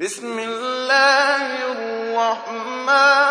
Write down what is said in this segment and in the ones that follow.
بسم الله الرحمن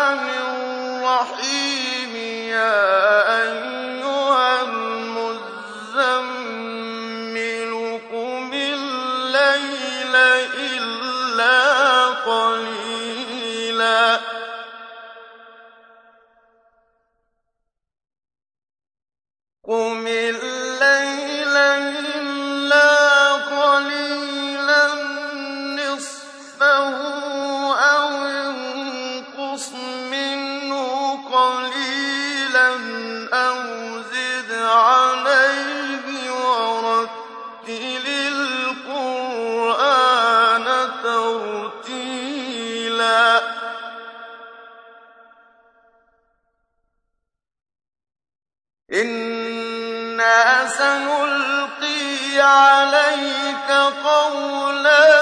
إنا سنلقي عليك قولا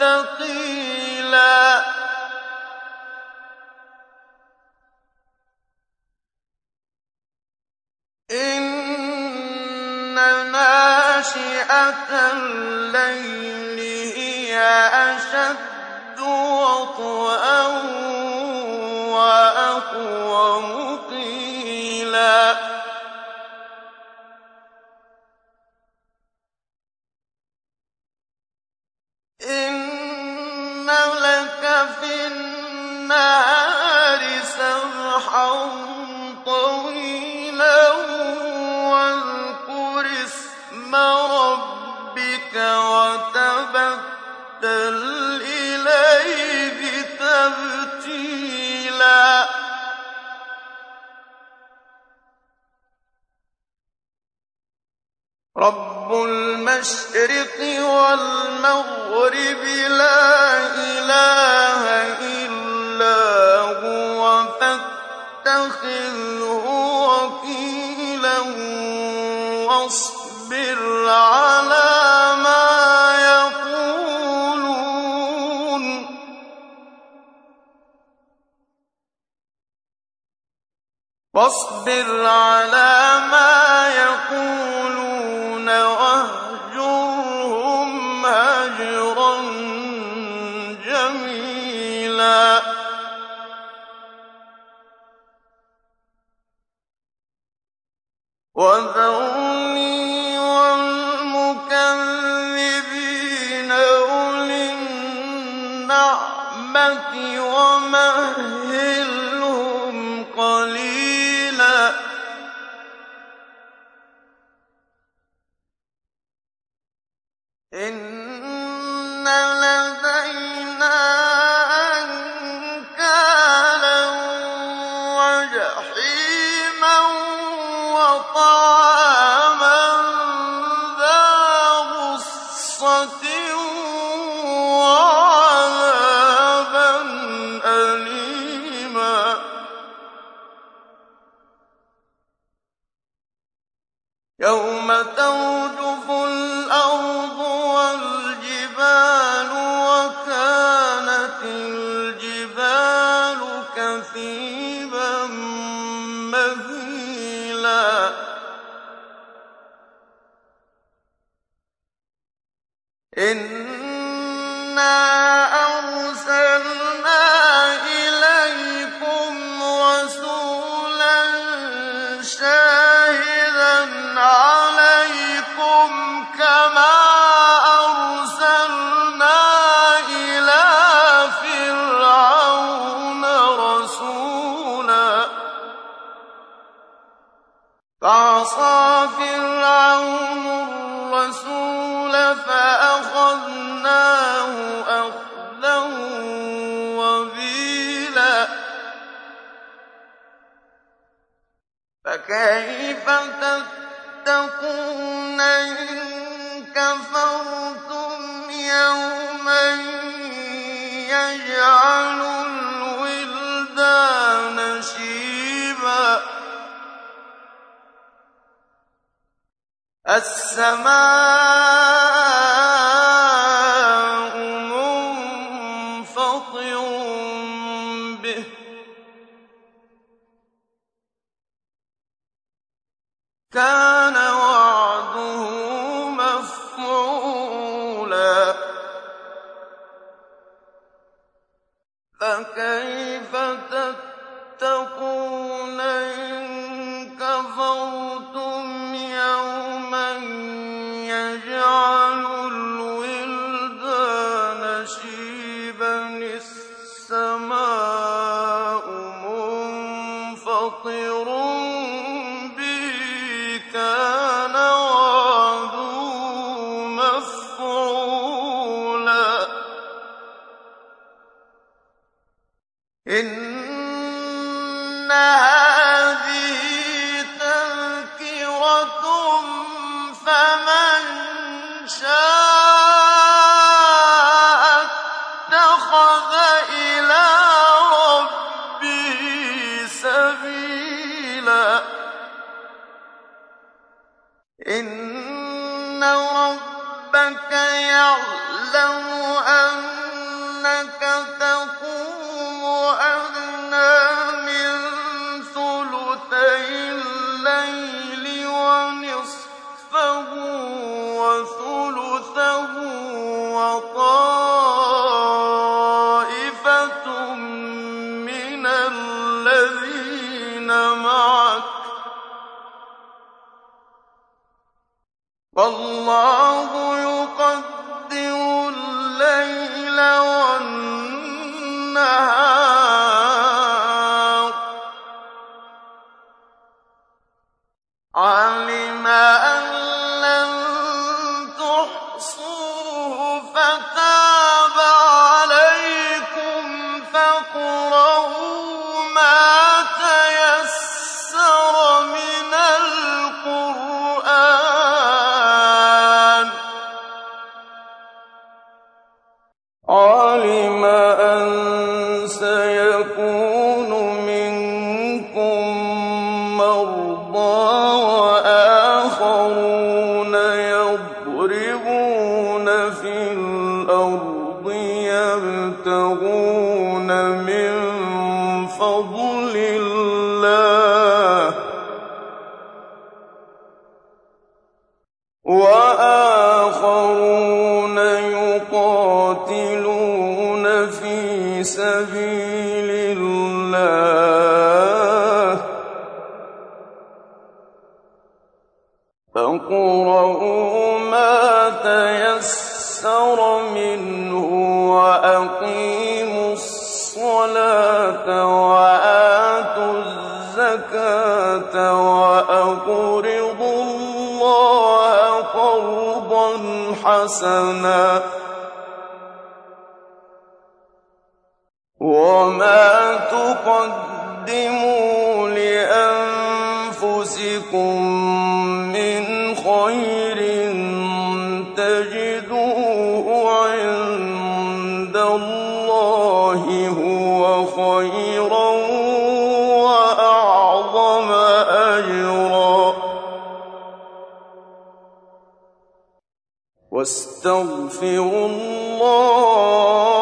ثقيلا إن ناشئة الليل هي أشد وطئا وأقوم رب المشرق والمغرب لا إله إلا هو فاتخذه وكيلا واصبر على ما يقولون. واصبر على هجرا جميلا. وذرني والمكذبين أولي النعمة ومهلهم فعصى فرعون الرسول فأخذناه أخذا وبيلا. فكيف تتقون إن كفرتم يوما يجعل السماء يَجْعَلُ وَاللَّهُ مَّرْضَىٰ وَآخَرُونَ يَضْرِبُونَ فِي الْأَرْضِ يَبْتَغُونَ مِن فَضْلِ اللَّهِ ۖ. فَاقْرَءُوا مَا تَيَسَّرَ مِنْهُ وَأَقِيمُوا الصَّلَاةَ وَآتُوا الزَّكَاةَ وَأَقْرِضُوا اللَّهَ قَرْضًا حَسَنًا ۚ وَمَا تُقَدِّمُوا لِأَنفُسِكُم تَجِدُوهُ عِندَ اللَّهِ هُوَ خَيْرًا وَأَعْظَمَ أَجْرًا ۚ. وَاسْتَغْفِرُوا اللَّهَ ۖ